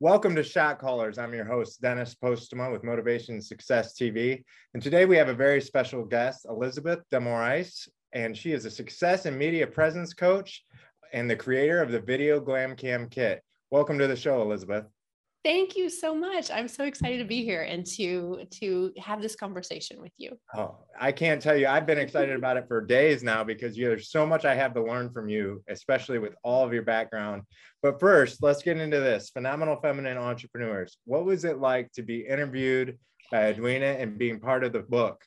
Welcome to Shotcallers. I'm your host, Dennis Postuma with Motivation Success TV. And today we have a very special guest, Elizabeth De Moraes, and she is a success and media presence coach and the creator of the Video Glam Cam Kit. Welcome to the show, Elizabeth. Thank you so much. I'm so excited to be here and to to have this conversation with you. Oh, I can't tell you. I've been excited about it for days now because you, there's so much I have to learn from you, especially with all of your background. But first, let's get into this. Phenomenal feminine entrepreneurs. What was it like to be interviewed by Edwina and being part of the book?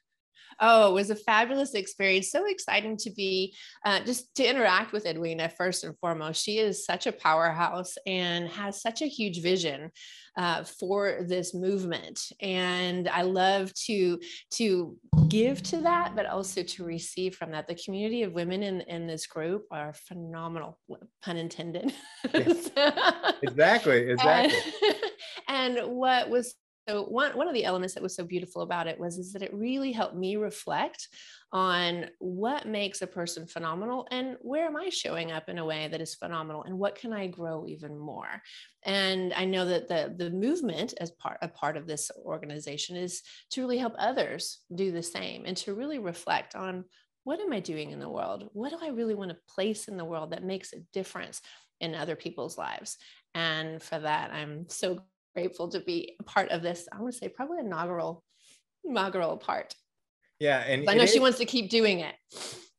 Oh, it was a fabulous experience. So exciting to be uh, just to interact with Edwina first and foremost. She is such a powerhouse and has such a huge vision uh, for this movement, and I love to to give to that, but also to receive from that. The community of women in in this group are phenomenal, pun intended. exactly, exactly. and, and what was so one, one of the elements that was so beautiful about it was is that it really helped me reflect on what makes a person phenomenal and where am i showing up in a way that is phenomenal and what can i grow even more? And i know that the the movement as part a part of this organization is to really help others do the same and to really reflect on what am i doing in the world? What do i really want to place in the world that makes a difference in other people's lives? And for that i'm so grateful to be a part of this. I want to say probably inaugural, inaugural part. Yeah, and I know she is, wants to keep doing it.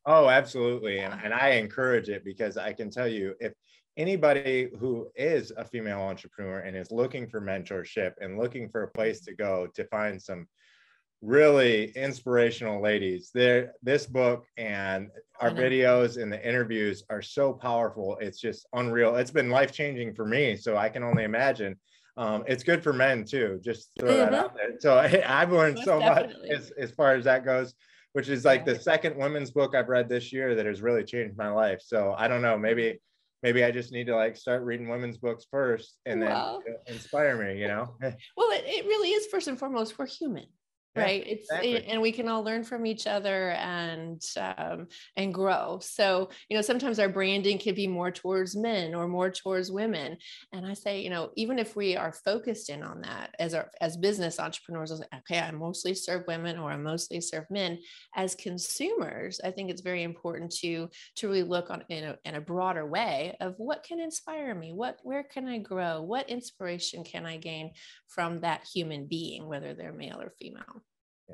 Oh, absolutely, and and I encourage it because I can tell you if anybody who is a female entrepreneur and is looking for mentorship and looking for a place to go to find some really inspirational ladies there this book and our videos and the interviews are so powerful it's just unreal it's been life changing for me so i can only imagine um, it's good for men too. Just throw mm-hmm. that out there. So I, have learned Most so definitely. much as, as far as that goes, which is like the second women's book I've read this year that has really changed my life. So I don't know, maybe maybe I just need to like start reading women's books first and then inspire me, you know? well, it, it really is first and foremost, we're human right? It's exactly. and we can all learn from each other and um, and grow. So you know sometimes our branding can be more towards men or more towards women. And i say you know even if we are focused in on that as our as business entrepreneurs okay i mostly serve women or i mostly serve men. As consumers i think it's very important to to really look on in a, in a broader way of what can inspire me? What where can i grow? What inspiration can i gain from that human being whether they're male or female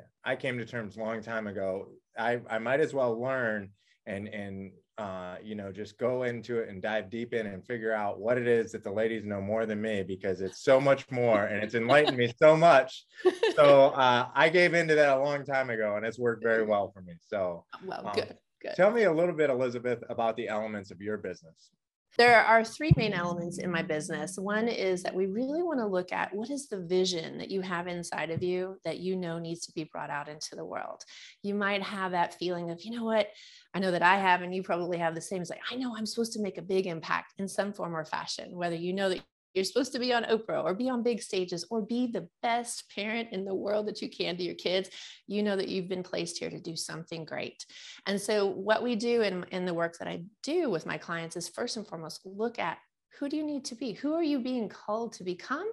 yeah. I came to terms a long time ago. I, I might as well learn and and uh, you know just go into it and dive deep in and figure out what it is that the ladies know more than me because it's so much more and it's enlightened me so much. So uh, I gave into that a long time ago and it's worked very well for me. So well, um, good, good. Tell me a little bit, Elizabeth, about the elements of your business. There are three main elements in my business. One is that we really want to look at what is the vision that you have inside of you that you know needs to be brought out into the world. You might have that feeling of, you know what, I know that I have, and you probably have the same. It's like, I know I'm supposed to make a big impact in some form or fashion, whether you know that you're supposed to be on Oprah or be on big stages or be the best parent in the world that you can to your kids. You know that you've been placed here to do something great. And so, what we do in, in the work that I do with my clients is first and foremost look at who do you need to be? Who are you being called to become?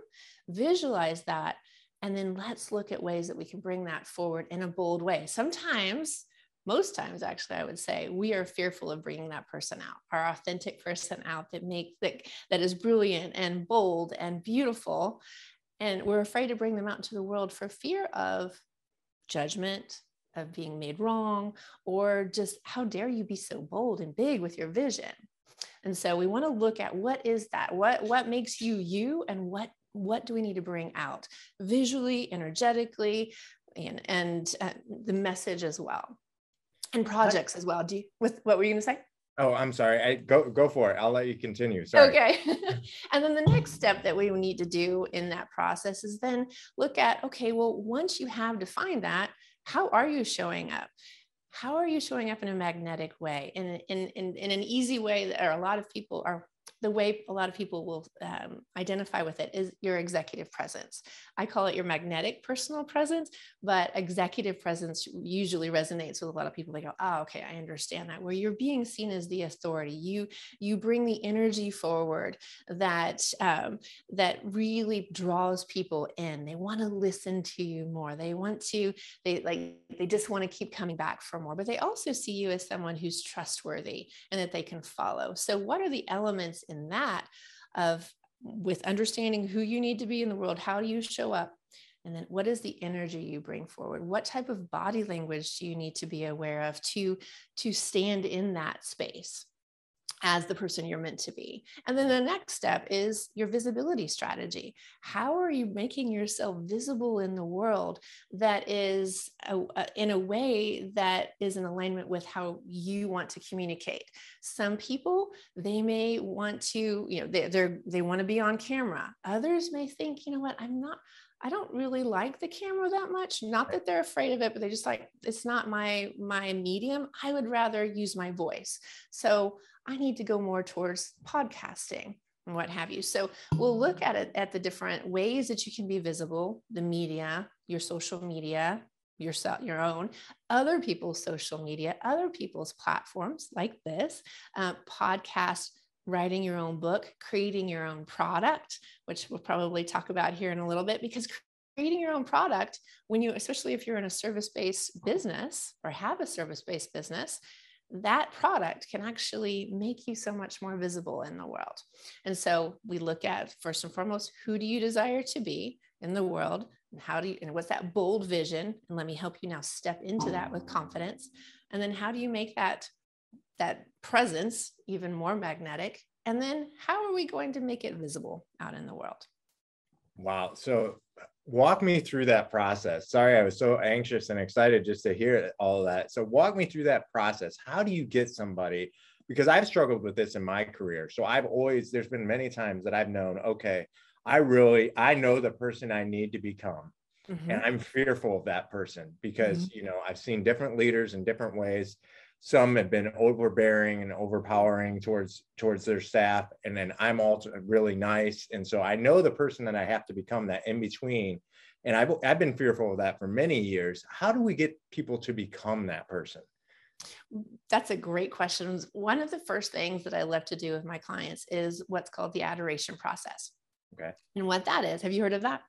Visualize that. And then let's look at ways that we can bring that forward in a bold way. Sometimes most times actually i would say we are fearful of bringing that person out our authentic person out that makes that that is brilliant and bold and beautiful. And we're afraid to bring them out into the world for fear of judgment of being made wrong or just how dare you be so bold and big with your vision? And so we want to look at what is that? What what makes you you and what what do we need to bring out visually energetically and and uh, the message as well and projects as well. Do you, with what were you going to say? Oh, I'm sorry. I go go for it. I'll let you continue. Sorry. Okay. and then the next step that we need to do in that process is then look at okay, well, once you have defined that, how are you showing up? how are you showing up in a magnetic way in, in, in, in an easy way that a lot of people are the way a lot of people will um, identify with it is your executive presence. I call it your magnetic personal presence, but executive presence usually resonates with a lot of people. They go, "Oh, okay, I understand that." Where you're being seen as the authority, you you bring the energy forward that um, that really draws people in. They want to listen to you more. They want to they like they just want to keep coming back for more. But they also see you as someone who's trustworthy and that they can follow. So, what are the elements in that of with understanding who you need to be in the world how do you show up? And then what is the energy you bring forward? What type of body language do you need to be aware of to to stand in that space as the person you're meant to be. And then the next step is your visibility strategy. How are you making yourself visible in the world that is a, a, in a way that is in alignment with how you want to communicate? Some people, they may want to, you know, they, they're, they want to be on camera. Others may think, you know what, I'm not, I don't really like the camera that much. Not that they're afraid of it, but they just like it's not my my medium. I would rather use my voice. So I need to go more towards podcasting and what have you. So we'll look at it at the different ways that you can be visible, the media, your social media, yourself, your own, other people's social media, other people's platforms like this, uh, podcast, writing your own book, creating your own product, which we'll probably talk about here in a little bit, because creating your own product, when you, especially if you're in a service based business or have a service based business, that product can actually make you so much more visible in the world. And so we look at first and foremost, who do you desire to be in the world? And how do you, and what's that bold vision? And let me help you now step into that with mm. confidence. And then how do you make that, that presence even more magnetic? And then how are we going to make it visible out in the world? Wow. So walk me through that process. Sorry, I was so anxious and excited just to hear all that. So walk me through that process. How do you get somebody? Because I've struggled with this in my career. So I've always, there's been many times that I've known, okay, I really, I know the person I need to become. Mm-hmm. And I'm fearful of that person because, mm-hmm. you know, I've seen different leaders in different ways some have been overbearing and overpowering towards towards their staff. And then i'm also really nice. And so i know the person that i have to become that in between. And i've, I've been fearful of that for many years. How do we get people to become that person? That's a great question. One of the first things that i love to do with my clients is what's called the adoration process. Okay. And what that is have you heard of that?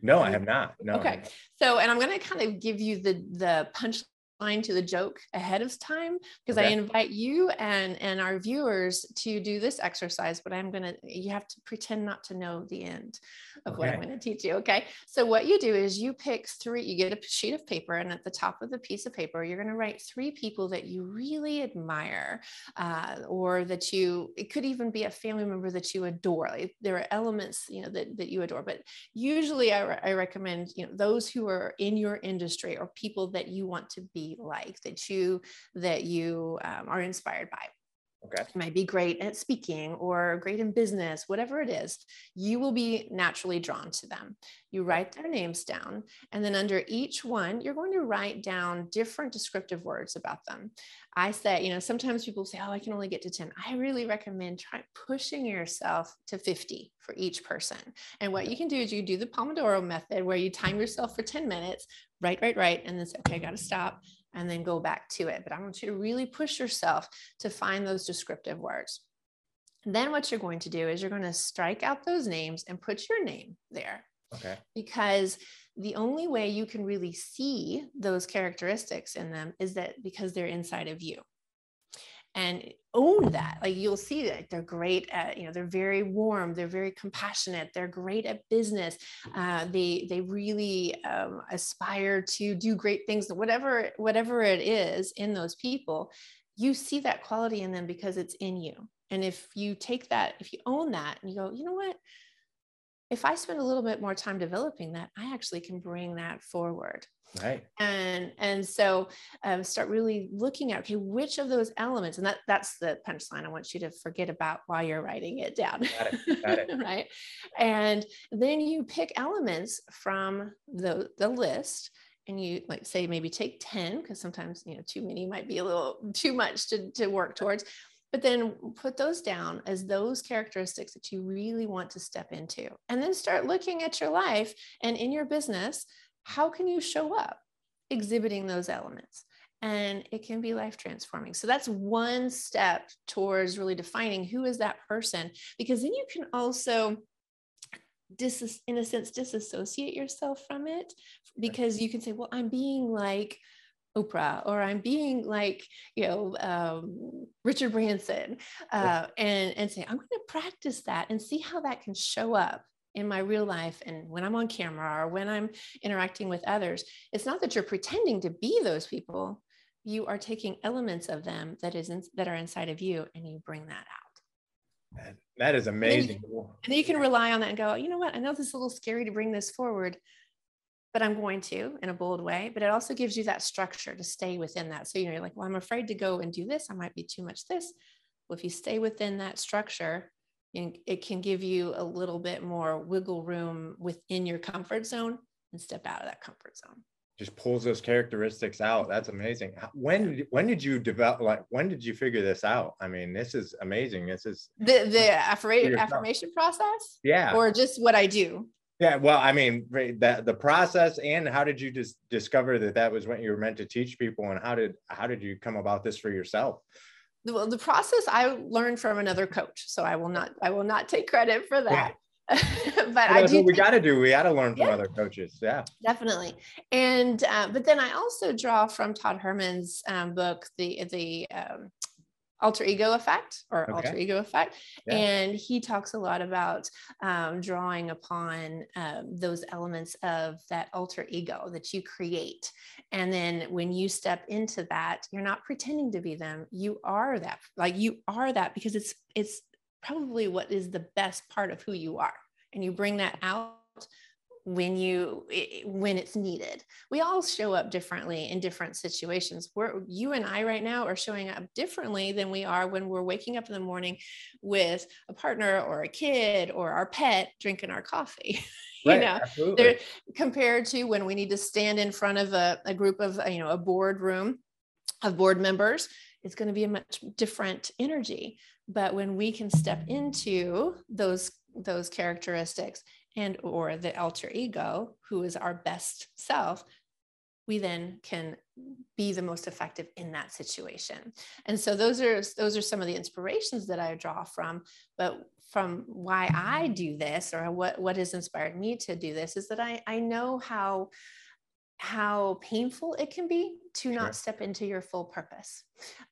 No, I have not. No. Okay. So, and I'm going to kind of give you the the punch line to the joke ahead of time because okay. I invite you and and our viewers to do this exercise but I'm going to you have to pretend not to know the end of okay. what I'm going to teach you okay so what you do is you pick three you get a sheet of paper and at the top of the piece of paper you're going to write three people that you really admire uh, or that you it could even be a family member that you adore like there are elements you know that, that you adore but usually I, re- I recommend you know those who are in your industry or people that you want to be like that you that you um, are inspired by Okay. You might be great at speaking or great in business, whatever it is, you will be naturally drawn to them. You write their names down, and then under each one, you're going to write down different descriptive words about them. I say, you know, sometimes people say, oh, I can only get to 10. I really recommend trying pushing yourself to 50 for each person. And what you can do is you do the Pomodoro method where you time yourself for 10 minutes, write, write, write, and then say, okay, I got to stop and then go back to it. But I want you to really push yourself to find those descriptive words. then what you're going to do is you're going to strike out those names and put your name there. Okay. Because the only way you can really see those characteristics in them is that because they're inside of you and own that. Like you'll see that they're great at you know they're very warm they're very compassionate they're great at business. Uh, they they really um, aspire to do great things whatever whatever it is in those people you see that quality in them because it's in you. And if you take that if you own that and you go you know what if I spend a little bit more time developing that, I actually can bring that forward. Right. And and so um, start really looking at okay, which of those elements, and that that's the punchline I want you to forget about while you're writing it down. Got it. Got it. right. And then you pick elements from the the list and you like say maybe take 10 because sometimes you know too many might be a little too much to, to work towards but then put those down as those characteristics that you really want to step into and then start looking at your life and in your business how can you show up exhibiting those elements? And it can be life transforming so that's one step towards really defining who is that person because then you can also dis in a sense disassociate yourself from it because you can say well i'm being like Oprah or I'm being like, you know, um, Richard Branson, uh, and, and say, I'm going to practice that and see how that can show up in my real life and when I'm on camera or when I'm interacting with others. It's not that you're pretending to be those people. You are taking elements of them that is in, that are inside of you and you bring that out. that, that is amazing. And then, you, and then you can rely on that and go, you know what? I know this is a little scary to bring this forward, but I'm going to in a bold way. But it also gives you that structure to stay within that. So you know, you're like, well, I'm afraid to go and do this. I might be too much this. Well, if you stay within that structure, it can give you a little bit more wiggle room within your comfort zone and step out of that comfort zone. Just pulls those characteristics out. That's amazing. When did, when did you develop like when did you figure this out? I mean this is amazing. This is the the affirmation affirmation process? Yeah. Or just what i do yeah, well, I mean, that the process and how did you just discover that that was what you were meant to teach people, and how did how did you come about this for yourself? The, the process I learned from another coach, so I will not I will not take credit for that. Yeah. but well, I do. we got to do. We got to learn from yeah, other coaches. Yeah, definitely. And uh, but then I also draw from Todd Herman's um, book, the the um, alter ego effect or okay. alter ego effect yeah. and he talks a lot about um, drawing upon um, those elements of that alter ego that you create and then when you step into that you're not pretending to be them you are that like you are that because it's it's probably what is the best part of who you are and you bring that out when you when it's needed. We all show up differently in different situations. Where you and i right now are showing up differently than we are when we're waking up in the morning with a partner or a kid or our pet drinking our coffee you right, know? they're compared to when we need to stand in front of a, a group of you know a boardroom of board members it's going to be a much different energy. But when we can step into those those characteristics and or the alter ego who is our best self we then can be the most effective in that situation. And so those are those are some of the inspirations that i draw from. But from why i do this or what what has inspired me to do this is that i i know how how painful it can be to sure. not step into your full purpose.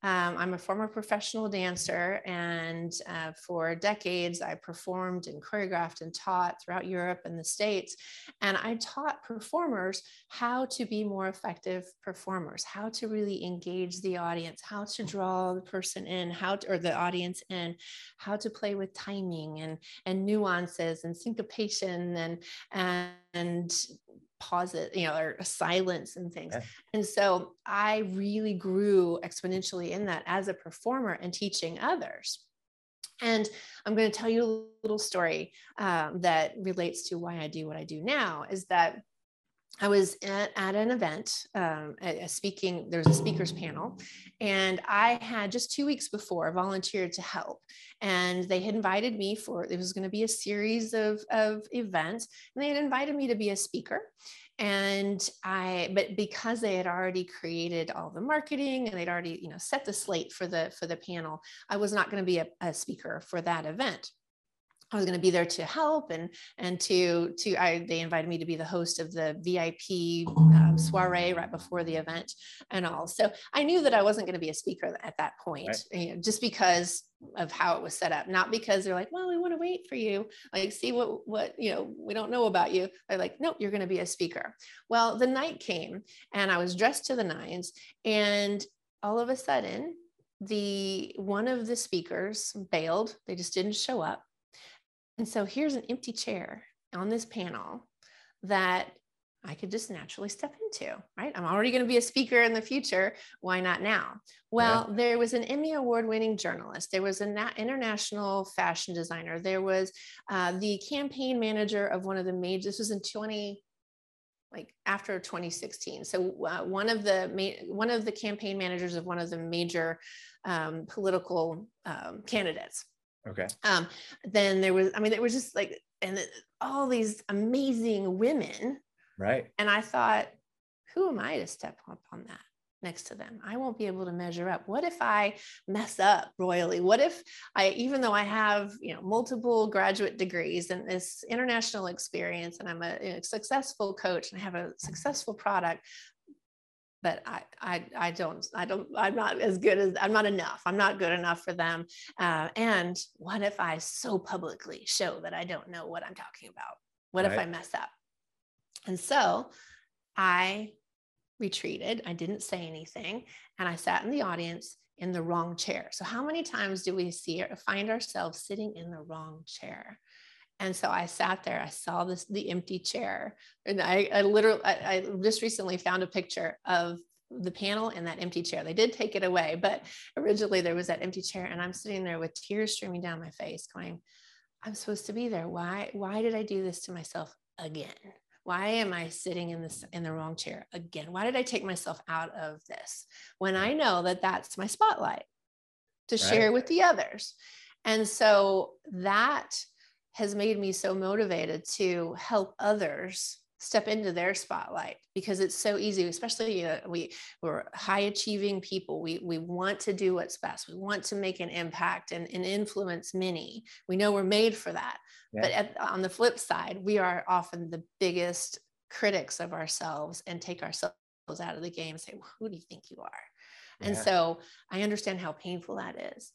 Um, I'm a former professional dancer, and uh, for decades, I performed and choreographed and taught throughout Europe and the States. And I taught performers how to be more effective performers, how to really engage the audience, how to draw the person in, how to, or the audience in, how to play with timing and, and nuances and syncopation and, and pause it, you know, or silence and things. Yeah. And so I really grew exponentially in that as a performer and teaching others. And I'm going to tell you a little story um, that relates to why I do what I do now is that I was at, at an event, um, a, a, speaking, there was a speakers panel, and I had just two weeks before volunteered to help. And they had invited me for, it was going to be a series of, of events, and they had invited me to be a speaker and i but because they had already created all the marketing and they'd already you know set the slate for the for the panel i was not going to be a, a speaker for that event I was going to be there to help and and to to I they invited me to be the host of the VIP um, soiree right before the event and all. So I knew that I wasn't going to be a speaker at that point, right. you know, just because of how it was set up, not because they're like, well, we want to wait for you, like see what what you know we don't know about you. They're like, nope, you're going to be a speaker. Well, the night came and I was dressed to the nines, and all of a sudden the one of the speakers bailed. They just didn't show up and so here's an empty chair on this panel that I could just naturally step into, right? I'm already going to be a speaker in the future. Why not now? Well, yeah. there was an Emmy award winning journalist. There was an international fashion designer. There was uh, the campaign manager of one of the major, this was in 20, like after 2016. So uh, one of the main, one of the campaign managers of one of the major um, political um, candidates. Okay. Um, then there was, I mean, there was just like, and all these amazing women. Right. And I thought, who am I to step up on that? next to them. I won't be able to measure up. What if I mess up royally? What if I, even though I have, you know, multiple graduate degrees and this international experience and I'm a, a successful coach and I have a successful product, but I, I, I don't, I don't, I'm not as good as, I'm not enough. I'm not good enough for them. Uh, and what if I so publicly show that I don't know what I'm talking about? What right. if I mess up? And so I retreated. I didn't say anything. And I sat in the audience in the wrong chair. So, how many times do we see or find ourselves sitting in the wrong chair? And so I sat there, I saw this, the empty chair. And I, I literally, I, I just recently found a picture of the panel in that empty chair. They did take it away, but originally there was that empty chair. And I'm sitting there with tears streaming down my face, going, I'm supposed to be there. Why, why did I do this to myself again? why am i sitting in this in the wrong chair again why did i take myself out of this when i know that that's my spotlight to right. share with the others and so that has made me so motivated to help others step into their spotlight because it's so easy especially uh, we we're high achieving people. We we want to do what's best. We want to make an impact and, and influence many. We know we're made for that. Yeah. but at, on the flip side we are often the biggest critics of ourselves and take ourselves out of the game and say well, who do you think you are? Yeah. and so i understand how painful that is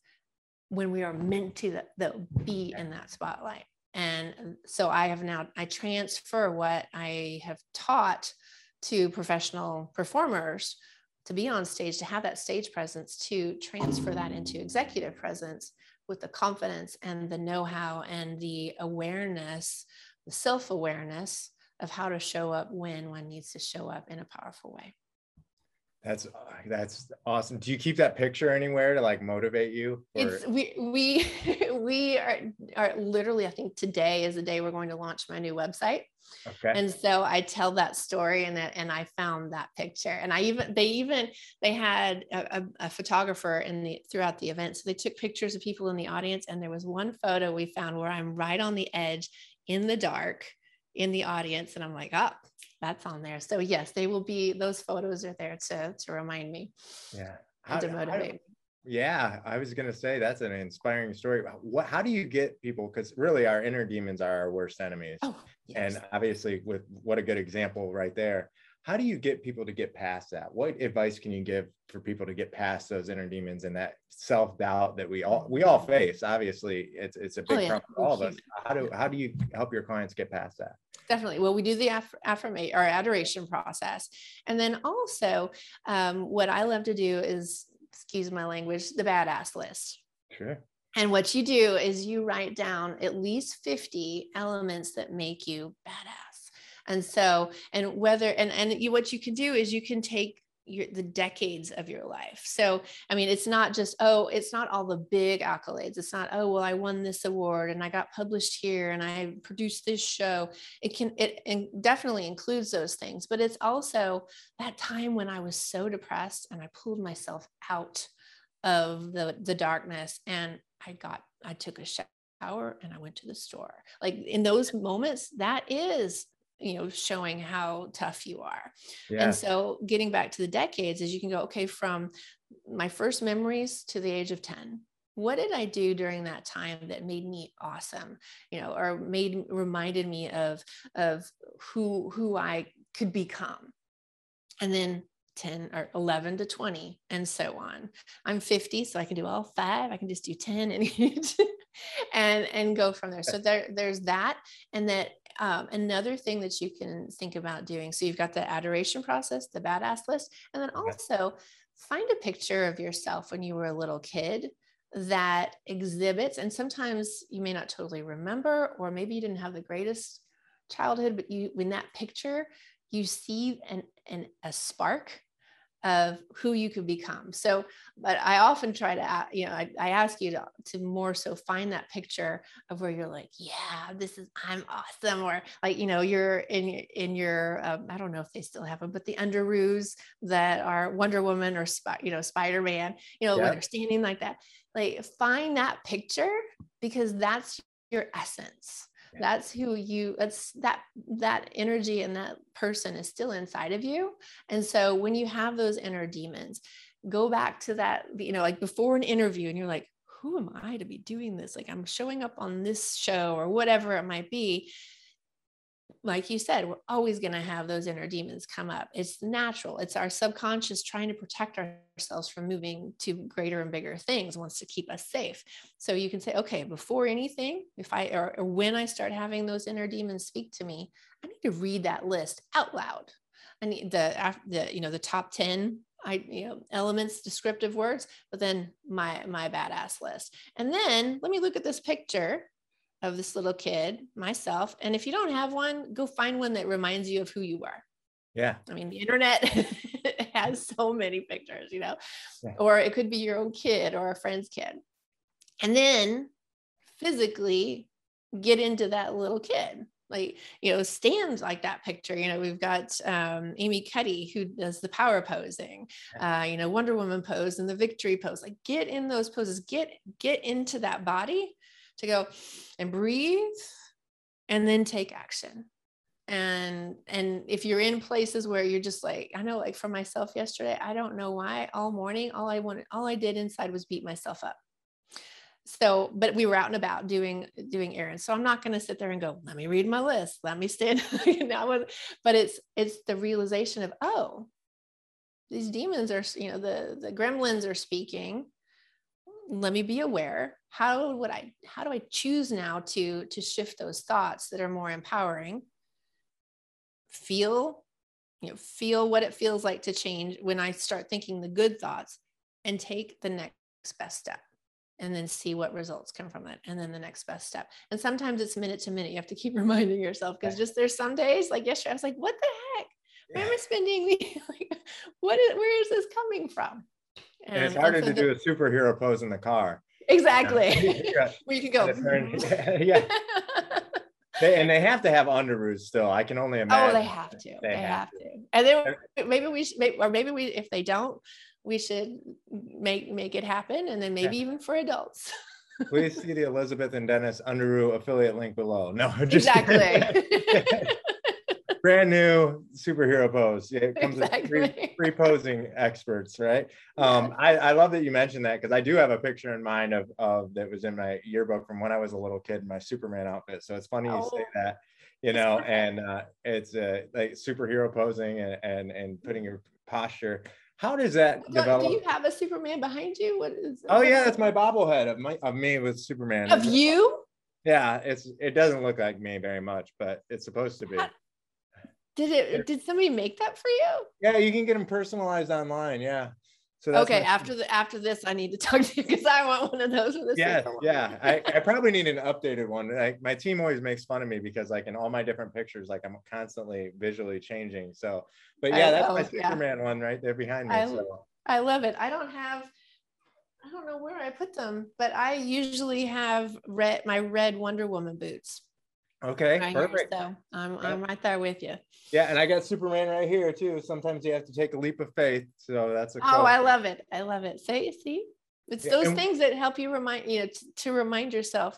when we are meant to the, the be in that spotlight and um, so i have now i transfer what i have taught to professional performers to be on stage to have that stage presence to transfer that into executive presence with the confidence and the know-how and the awareness the self-awareness of how to show up when one needs to show up in a powerful way that's uh, that's awesome. Do you keep that picture anywhere to like motivate you? Or? It's we we we are are literally. I think today is the day we're going to launch my new website. Okay. And so I tell that story and that and I found that picture and I even they even they had a, a, a photographer in the throughout the event. So they took pictures of people in the audience and there was one photo we found where I'm right on the edge in the dark in the audience and I'm like, oh, that's on there. So yes, they will be those photos are there to to remind me. Yeah. How, to motivate. How, yeah, I was gonna say that's an inspiring story. What how do you get people because really our inner demons are our worst enemies. Oh, yes. And obviously with what a good example right there. How do you get people to get past that? What advice can you give for people to get past those inner demons and that self-doubt that we all we all face? Obviously, it's it's a big oh, yeah. problem for all of us. How do how do you help your clients get past that? definitely. Well, we do the aff- affirmation or adoration process. And then also, um, what I love to do is, excuse my language, the badass list. Sure. And what you do is you write down at least 50 elements that make you badass. And so, and whether, and, and you, what you can do is you can take your, the decades of your life. So, I mean, it's not just, oh, it's not all the big accolades. It's not, oh, well, I won this award and I got published here and I produced this show. It can, it definitely includes those things, but it's also that time when I was so depressed and I pulled myself out of the, the darkness and I got, I took a shower and I went to the store. Like in those moments, that is you know showing how tough you are. Yeah. and so getting back to the decades is you can go okay from my first memories to the age of 10 what did i do during that time that made me awesome you know or made reminded me of of who who i could become? And then 10 or 11 to 20 and so on. I'm 50 so i can do all five i can just do 10 and and and go from there. So there there's that and that um, another thing that you can think about doing so you've got the adoration process the badass list and then also find a picture of yourself when you were a little kid that exhibits and sometimes you may not totally remember or maybe you didn't have the greatest childhood but you in that picture you see an, an a spark of who you could become. So, but I often try to, you know, I, I ask you to, to more so find that picture of where you're like, yeah, this is, I'm awesome. Or like, you know, you're in, in your, um, I don't know if they still have them, but the underoos that are Wonder Woman or, you know, Spider-Man, you know, yep. when they're standing like that, like find that picture because that's your essence that's who you that's that that energy and that person is still inside of you. And so when you have those inner demons go back to that you know like before an interview and you're like who am i to be doing this? Like i'm showing up on this show or whatever it might be like you said, we're always going to have those inner demons come up. It's natural. It's our subconscious trying to protect ourselves from moving to greater and bigger things, wants to keep us safe. So you can say, okay, before anything, if I or, or when I start having those inner demons speak to me, I need to read that list out loud. I need the the you know the top 10 I you know elements, descriptive words, but then my my badass list. And then let me look at this picture of this little kid, myself. And if you don't have one, go find one that reminds you of who you were. Yeah. I mean, the internet has so many pictures, you know, yeah. or it could be your own kid or a friend's kid. And then physically get into that little kid. Like, you know, stand like that picture. You know, we've got um, Amy Cuddy who does the power posing, uh, you know, Wonder Woman pose and the victory pose. Like, get in those poses, get get into that body to go and breathe and then take action. And and if you're in places where you're just like i know like for myself yesterday i don't know why all morning all i wanted all i did inside was beat myself up. So but we were out and about doing doing errands. So i'm not going to sit there and go let me read my list. Let me stand you know but it's it's the realization of oh these demons are you know the the gremlins are speaking let me be aware. How would i how do i choose now to to shift those thoughts that are more empowering? Feel you know feel what it feels like to change when i start thinking the good thoughts and take the next best step and then see what results come from it and then the next best step. And sometimes it's minute to minute. You have to keep reminding yourself because just there's some days like yesterday i was like what the heck? Where am i spending the like what is where is this coming from and, and it's harder to do a superhero pose in the car. Exactly. Where you can go. yeah. They, and they have to have underoos still. I can only imagine. Oh, they have to. They, they have, have to. to. And then maybe we should, or maybe we, if they don't, we should make make it happen, and then maybe yeah. even for adults. Please see the Elizabeth and Dennis Underoo affiliate link below. No, just exactly brand new superhero pose. It comes exactly. with free, free posing experts, right? Um, I, I love that you mentioned that because I do have a picture in mind of, of that was in my yearbook from when I was a little kid in my Superman outfit. So it's funny oh. you say oh. that, you know, and uh, it's uh, like superhero posing and, and, and putting your posture. How does that develop? Do you have a Superman behind you? What is? Oh yeah, that's my bobblehead of my of me with Superman. Of you? Yeah, it's it doesn't look like me very much, but it's supposed to be. How, did it? Did somebody make that for you? Yeah, you can get them personalized online. Yeah. So okay, after the after this, I need to talk to you because I want one of those for this. Yeah, yeah. I, I probably need an updated one. Like my team always makes fun of me because like in all my different pictures, like I'm constantly visually changing. So, but yeah, I, that's oh, my Superman yeah. one right there behind me. I, so. I love it. I don't have I don't know where I put them, but I usually have red my red Wonder Woman boots. Okay, right perfect. Here, so I'm, I'm right there with you. Yeah, and I got Superman right here too. Sometimes you have to take a leap of faith. So that's a oh, I love it. I love it. Say, see, it's yeah, those and, things that help you remind you know to, to remind yourself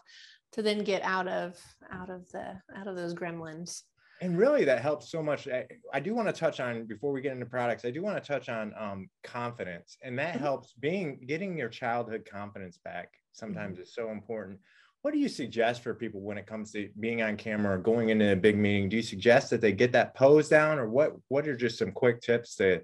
to then get out of out of the out of those gremlins. And really, that helps so much. I, I do want to touch on before we get into products. I do want to touch on um, confidence, and that mm-hmm. helps being getting your childhood confidence back. Sometimes mm-hmm. is so important what do you suggest for people when it comes to being on camera or going into a big meeting? Do you suggest that they get that pose down or what, what are just some quick tips to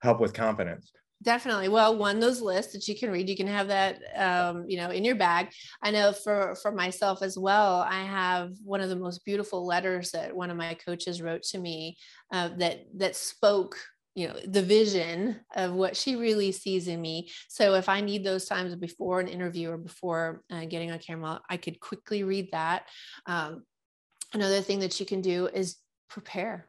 help with confidence? Definitely. Well, one, those lists that you can read, you can have that, um, you know, in your bag. I know for, for myself as well, I have one of the most beautiful letters that one of my coaches wrote to me uh, that, that spoke you know the vision of what she really sees in me so if i need those times before an interview or before uh, getting on camera i could quickly read that um, another thing that you can do is prepare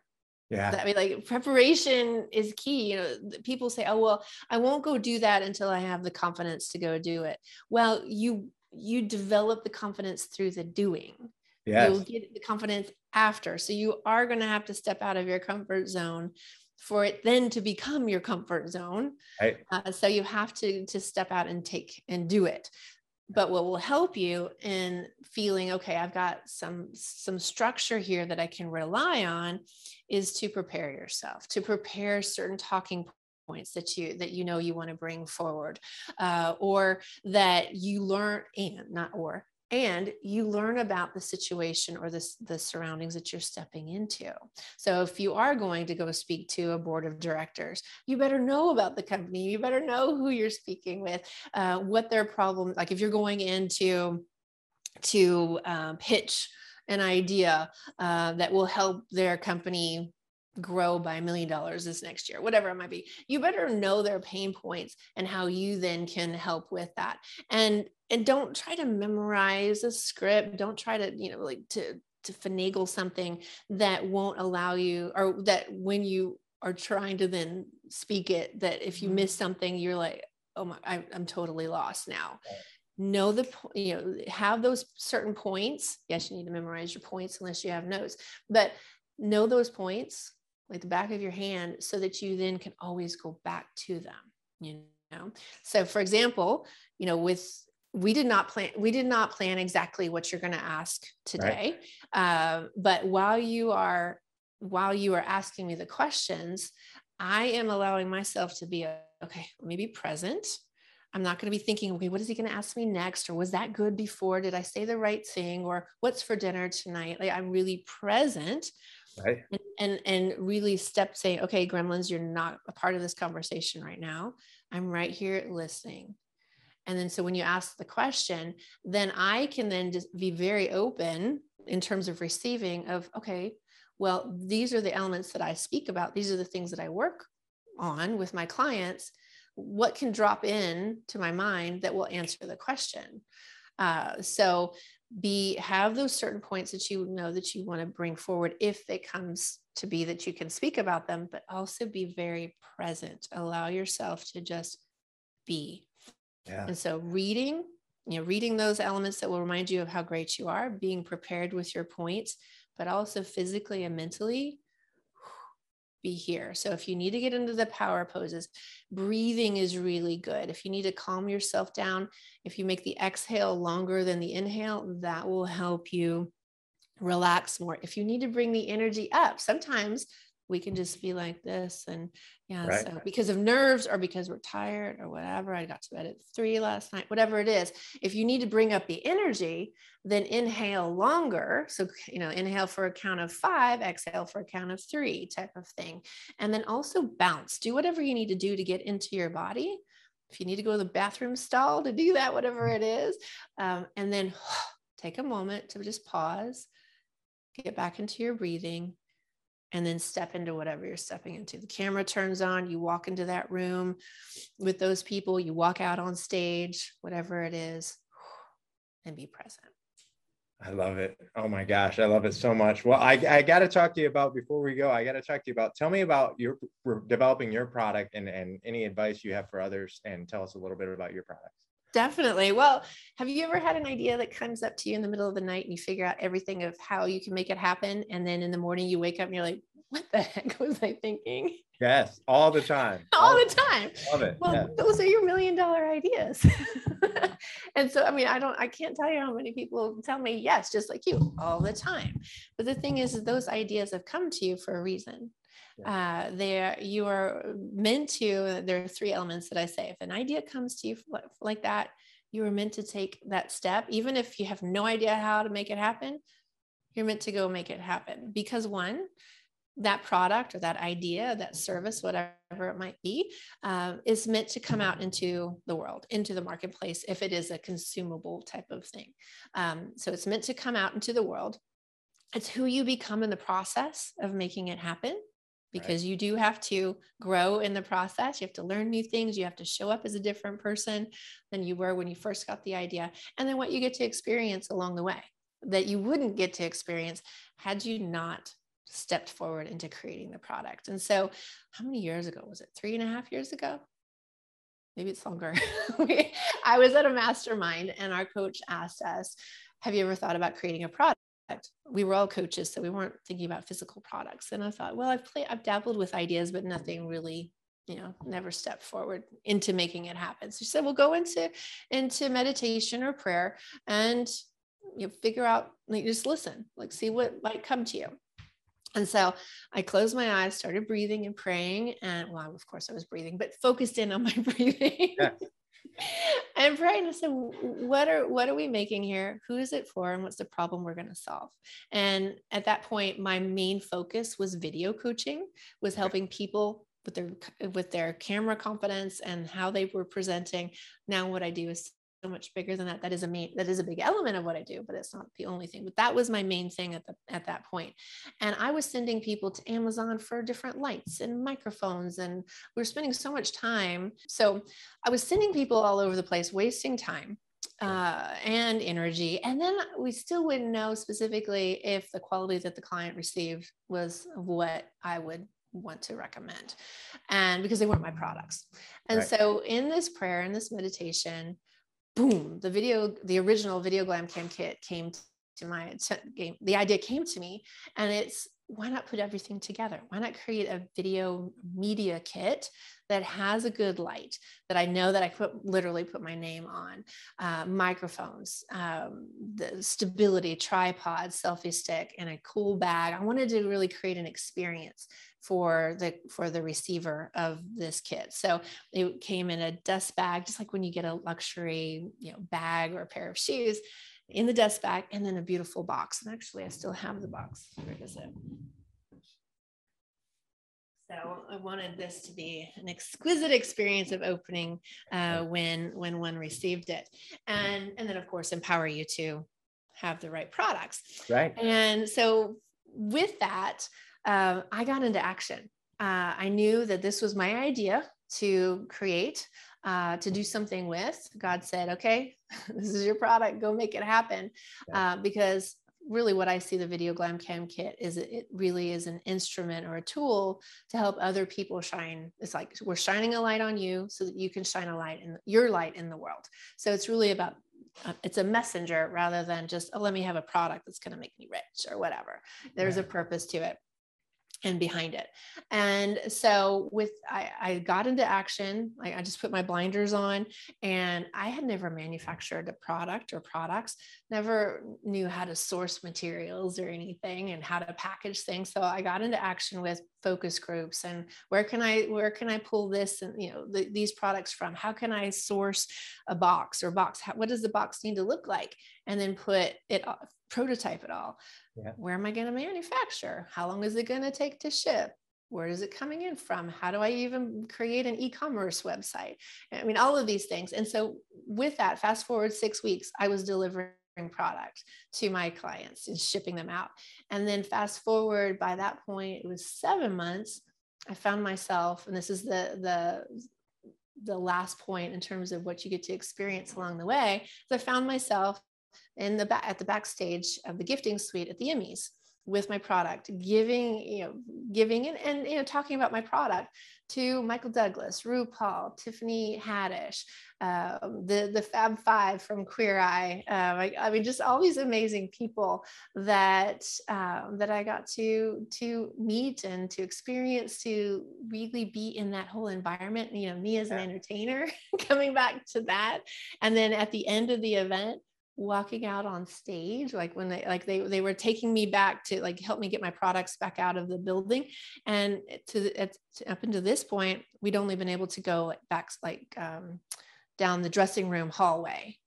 Yeah. I mean, like preparation is key. You know, people say, "Oh, well, I won't go do that until I have the confidence to go do it." Well, you you develop the confidence through the doing. Yes. You'll get the confidence after. So you are going to have to step out of your comfort zone for it then to become your comfort zone. Right. Uh, so you have to to step out and take and do it. But what will help you in feeling okay, I've got some some structure here that I can rely on, is to prepare yourself, to prepare certain talking points that you that you know you want to bring forward, uh, or that you learn and not or and you learn about the situation or the, the surroundings that you're stepping into. So if you are going to go speak to a board of directors, you better know about the company. You better know who you're speaking with, uh, what their problem, like if you're going into to um, pitch an idea uh, that will help their company grow by a million dollars this next year, whatever it might be. You better know their pain points and how you then can help with that. And and don't try to memorize a script don't try to you know like to to finagle something that won't allow you or that when you are trying to then speak it that if you mm-hmm. miss something you're like oh my I, am totally lost now know the you know have those certain points yes you need to memorize your points unless you have notes but know those points like the back of your hand so that you then can always go back to them you know? So for example you know with we did not plan we did not plan exactly what you're going to ask today right. uh, but while you are while you are asking me the questions i am allowing myself to be okay let me be present. I'm not going to be thinking okay what is he going to ask me next? Or was that good before? Did i say the right thing? Or what's for dinner tonight like i'm really present right and, and and really step saying okay gremlins you're not a part of this conversation right now i'm right here listening and then so when you ask the question, then I can then just be very open in terms of receiving of, okay, well, these are the elements that I speak about. These are the things that I work on with my clients. What can drop in to my mind that will answer the question? Uh, so be have those certain points that you know that you want to bring forward if it comes to be that you can speak about them, but also be very present. Allow yourself to just be yeah. And so reading, you know, reading those elements that will remind you of how great you are, being prepared with your points, but also physically and mentally be here. So if you need to get into the power poses, breathing is really good. If you need to calm yourself down, if you make the exhale longer than the inhale, that will help you relax more. If you need to bring the energy up, sometimes we can just be like this and yeah right. so because of nerves or because we're tired or whatever i got to bed at three last night whatever it is. If you need to bring up the energy then inhale longer. So you know inhale for a count of five exhale for a count of three type of thing. And then also bounce. Do whatever you need to do to get into your body. If you need to go to the bathroom stall to do that whatever it is um, and then take a moment to just pause get back into your breathing and then step into whatever you're stepping into. The camera turns on, you walk into that room with those people, you walk out on stage, whatever it is, and be present. I love it. Oh my gosh, I love it so much. Well, I, I got to talk to you about before we go. I got to talk to you about. Tell me about your developing your product and and any advice you have for others, and tell us a little bit about your products. Definitely. Well, have you ever had an idea that comes up to you in the middle of the night and you figure out everything of how you can make it happen? And then in the morning you wake up and you're like, what the heck was I thinking? Yes, all the time. all, all the time. Love it. Well, yeah. those are your million dollar ideas. and so, I mean, I don't, I can't tell you how many people tell me yes, just like you all the time. But the thing is, is those ideas have come to you for a reason. Yeah. Uh, there you are meant to there are three elements that i say if an idea comes to you like that you are meant to take that step even if you have no idea how to make it happen you're meant to go make it happen because one that product or that idea that service whatever it might be uh, is meant to come out into the world into the marketplace if it is a consumable type of thing. Um, so it's meant to come out into the world. It's who you become in the process of making it happen because right. you do have to grow in the process. You have to learn new things. You have to show up as a different person than you were when you first got the idea. And then what you get to experience along the way that you wouldn't get to experience had you not stepped forward into creating the product. And so, how many years ago was it? Three and a half years ago? Maybe it's longer. I was at a mastermind, and our coach asked us, Have you ever thought about creating a product? We were all coaches, so we weren't thinking about physical products. And I thought, well, I've played, I've dabbled with ideas, but nothing really you know never stepped forward into making it happen so she said well go into into meditation or prayer and you know, figure out like just listen like see what might come to you and so I closed my eyes, started breathing and praying. And well, of course I was breathing, but focused in on my breathing. Yeah. and praying. I said, what are what are we making here? Who is it for? And what's the problem we're going to solve? And at that point, my main focus was video coaching, was helping people with their with their camera confidence and how they were presenting. Now what I do is so much bigger than that. That is a main, that is a big element of what I do, but it's not the only thing. But that was my main thing at the at that point. And I was sending people to Amazon for different lights and microphones, and we were spending so much time. So I was sending people all over the place, wasting time uh, and energy. And then we still wouldn't know specifically if the quality that the client received was what I would want to recommend and because they weren't my products and right. so in this prayer in this meditation boom, the video, the original video glam cam kit came to my game. The idea came to me and it's why not put everything together? Why not create a video media kit that has a good light that I know that I put literally put my name on, uh, microphones, um, the stability, tripod, selfie stick, and a cool bag. I wanted to really create an experience for the for the receiver of this kit. So it came in a dust bag, just like when you get a luxury, you know, bag or a pair of shoes in the dust bag, and then a beautiful box. And actually, I still have the box. Where is it? So I wanted this to be an exquisite experience of opening uh, when when one received it, and and then of course empower you to have the right products. Right. And so with that, uh, I got into action. Uh, I knew that this was my idea to create, uh, to do something with. God said, okay, this is your product, go make it happen. Yeah. Uh, because really what I see the Video Glam Cam Kit is it really is an instrument or a tool to help other people shine. It's like we're shining a light on you so that you can shine a light in your light in the world. So it's really about uh, it's a messenger rather than just oh let me have a product that's going to make me rich or whatever. There's yeah. a purpose to it and behind it. And so with I, I got into action, I just put my blinders on and I had never manufactured a product or products, never knew how to source materials or anything and how to package things. So I got into action with focus groups and where can I where can I pull this and you know the, these products from? How can I source a box or box? How, what does the box need to look like? And then put it uh, prototype it all. Yeah. Where am I going to manufacture? How long is it going to take to ship? Where is it coming in from? How do I even create an e commerce website? I mean, all of these things. And so, with that, fast forward six weeks, I was delivering product to my clients and shipping them out. And then, fast forward by that point, it was seven months. I found myself, and this is the, the, the last point in terms of what you get to experience along the way. So I found myself in the back at the backstage of the gifting suite at the Emmys with my product, giving, you know, giving and, and you know, talking about my product to Michael Douglas, RuPaul, Tiffany Haddish, um, the the Fab Five from Queer Eye. Um, I, I, mean, just all these amazing people that um, that I got to to meet and to experience, to really be in that whole environment. You know, me as an entertainer coming back to that, and then at the end of the event walking out on stage like when they like they they were taking me back to like help me get my products back out of the building. And to, at, up until this point we'd only been able to go back like um, down the dressing room hallway.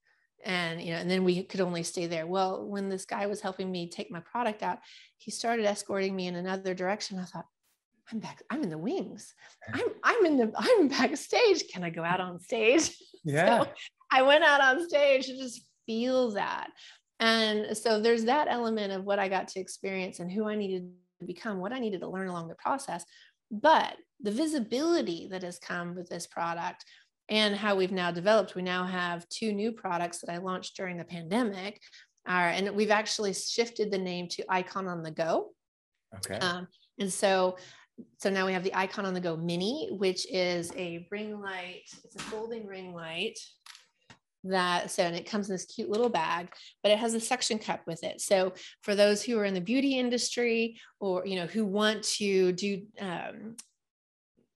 And you know and then we could only stay there. Well when this guy was helping me take my product out he started escorting me in another direction. I thought i'm back i'm in the wings. I'm i'm in the i'm backstage. Can i go out on stage? Yeah. So i went out on stage and just feel that. And so there's that element of what I got to experience and who I needed to become, what I needed to learn along the process. But the visibility that has come with this product and how we've now developed, we now have two new products that I launched during the pandemic. Uh, and we've actually shifted the name to Icon on the Go. Okay. Um, and so, so now we have the Icon on the Go Mini, which is a ring light. It's a folding ring light that so and it comes in this cute little bag but it has a suction cup with it. So for those who are in the beauty industry or you know who want to do um,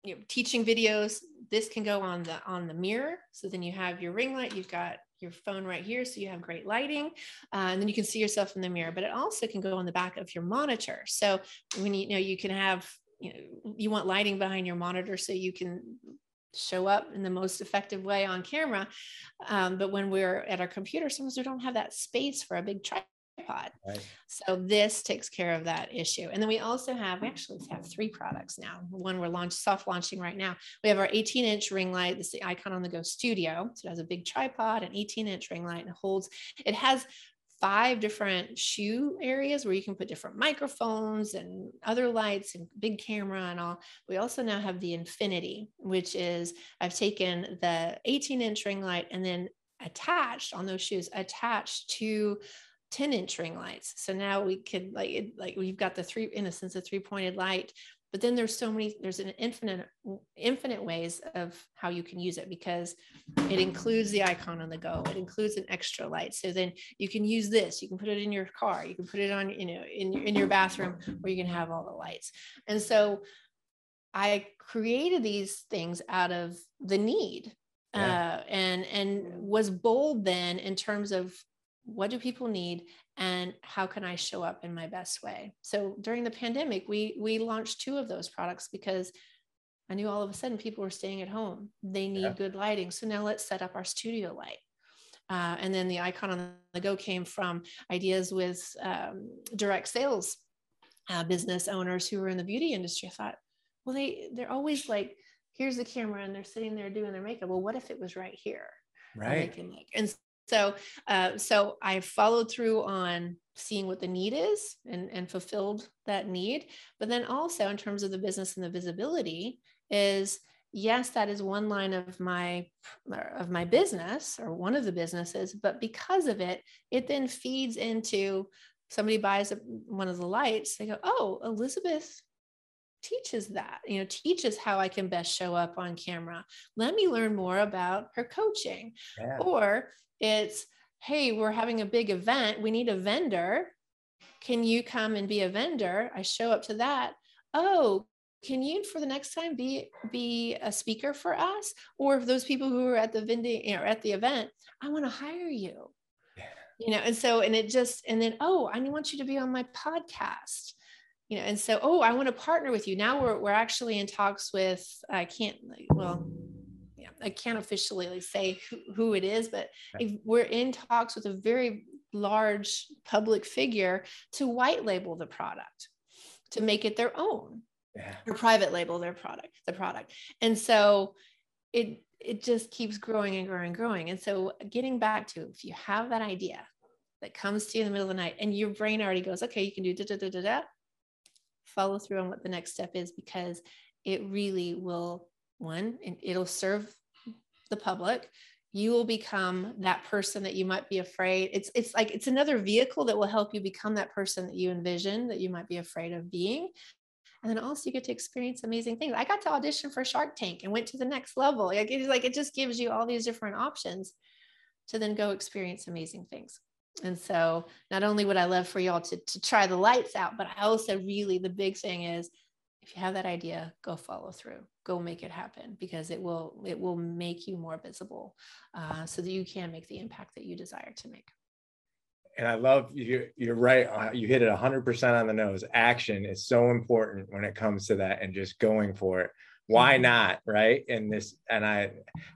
you know, teaching videos this can go on the on the mirror. So then you have your ring light you've got your phone right here so you have great lighting uh, and then you can see yourself in the mirror but it also can go on the back of your monitor. So when you, you know you can have you know you want lighting behind your monitor so you can show up in the most effective way on camera um, but when we're at our computer sometimes we don't have that space for a big tripod Right. So this takes care of that issue. And then we also have, we actually have three products now. One we're launch soft launching right now. We have our 18 inch ring light. This is the Icon on the Go Studio. So it has a big tripod, an 18 inch ring light, and it holds, it has five different shoe areas where you can put different microphones and other lights and big camera and all. We also now have the Infinity, which is I've taken the 18 inch ring light and then attached on those shoes, attached to 10 inch ring lights. So now we could like it, like we've got the three in a sense a three pointed light but then there's so many there's an infinite infinite ways of how you can use it because it includes the icon on the go. It includes an extra light. So then you can use this. You can put it in your car. You can put it on you know in in your bathroom where you can have all the lights. And so i created these things out of the need yeah. uh, and and was bold then in terms of what do people need and how can i show up in my best way? So during the pandemic we we launched two of those products because i knew all of a sudden people were staying at home. They need yeah. good lighting. So now let's set up our studio light. Uh, and then the icon on the go came from ideas with um, direct sales uh, business owners who were in the beauty industry. I thought well they they're always like here's the camera and they're sitting there doing their makeup. Well what if it was right here? Right. and, like, and so, uh, so I followed through on seeing what the need is and, and fulfilled that need. But then also in terms of the business and the visibility is yes, that is one line of my of my business or one of the businesses, but because of it, it then feeds into somebody buys one of the lights, they go, oh, Elizabeth teaches that you know teaches how i can best show up on camera let me learn more about her coaching yeah. or it's, hey, we're having a big event. We need a vendor. Can you come and be a vendor? I show up to that. Oh, can you for the next time be be a speaker for us or if those people who are at the vending or at the event i want to hire you yeah. you know and so and it just and then oh i want you to be on my podcast you know and so oh i want to partner with you now we're, we're actually in talks with i can't well yeah, I can't officially say who, who it is, but we're in talks with a very large public figure to white label the product, to make it their own, yeah. or private label their product, the product. And so it it just keeps growing and growing and growing. And so getting back to if you have that idea that comes to you in the middle of the night and your brain already goes, okay, you can do da da da da da, follow through on what the next step is because it really will one, and it'll serve the public. You will become that person that you might be afraid. It's it's like it's another vehicle that will help you become that person that you envision that you might be afraid of being. And then also you get to experience amazing things. I got to audition for shark tank and went to the next level. Like it's like it just gives you all these different options to then go experience amazing things and so not only would i love for y'all to, to try the lights out but i also really the big thing is if you have that idea go follow through. Go make it happen because it will it will make you more visible uh, so that you can make the impact that you desire to make. And i love you you're right uh, you hit it 100% on the nose. Action is so important when it comes to that and just going for it why mm-hmm. not right and this and I,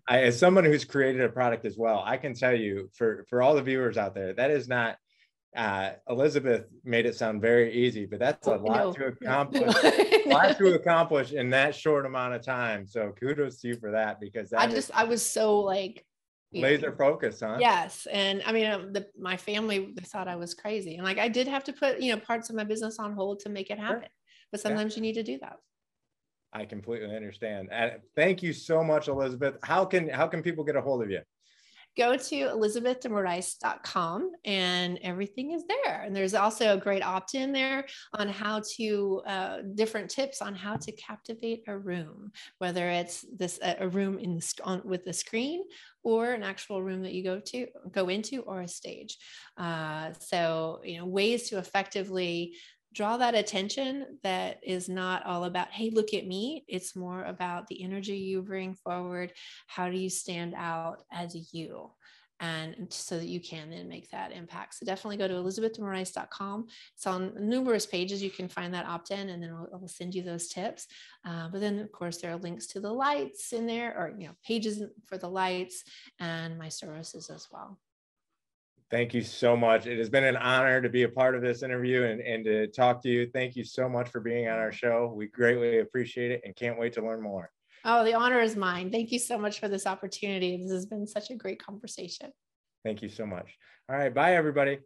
I as someone who's created a product as well i can tell you for for all the viewers out there that is not uh, Elizabeth made it sound very easy, but that's a lot to accomplish. a lot to accomplish in that short amount of time. So kudos to you for that because that I just I was so like laser focus, huh? Yes, and I mean the, my family thought I was crazy, and like I did have to put you know parts of my business on hold to make it happen. Sure. But sometimes yeah. you need to do that. I completely understand. And thank you so much, Elizabeth. How can how can people get a hold of you? go to elizabethdemoraes.com and everything is there. And there's also a great opt in there on how to, uh, different tips on how to captivate a room, whether it's this a room in the, on, with the screen or an actual room that you go to go into or a stage uh, so you know ways to effectively draw that attention that is not all about hey look at me it's more about the energy you bring forward how do you stand out as you and so that you can then make that impact. So definitely go to elizabethdemoraes.com. It's on numerous pages. You can find that opt-in and then I'll, I'll send you those tips. Uh, but then of course there are links to the lights in there or, you know, pages for the lights and my services as well. Thank you so much. It has been an honor to be a part of this interview and, and to talk to you. Thank you so much for being on our show. We greatly appreciate it and can't wait to learn more. Oh, the honor is mine. Thank you so much for this opportunity. This has been such a great conversation. Thank you so much. All right. Bye, everybody.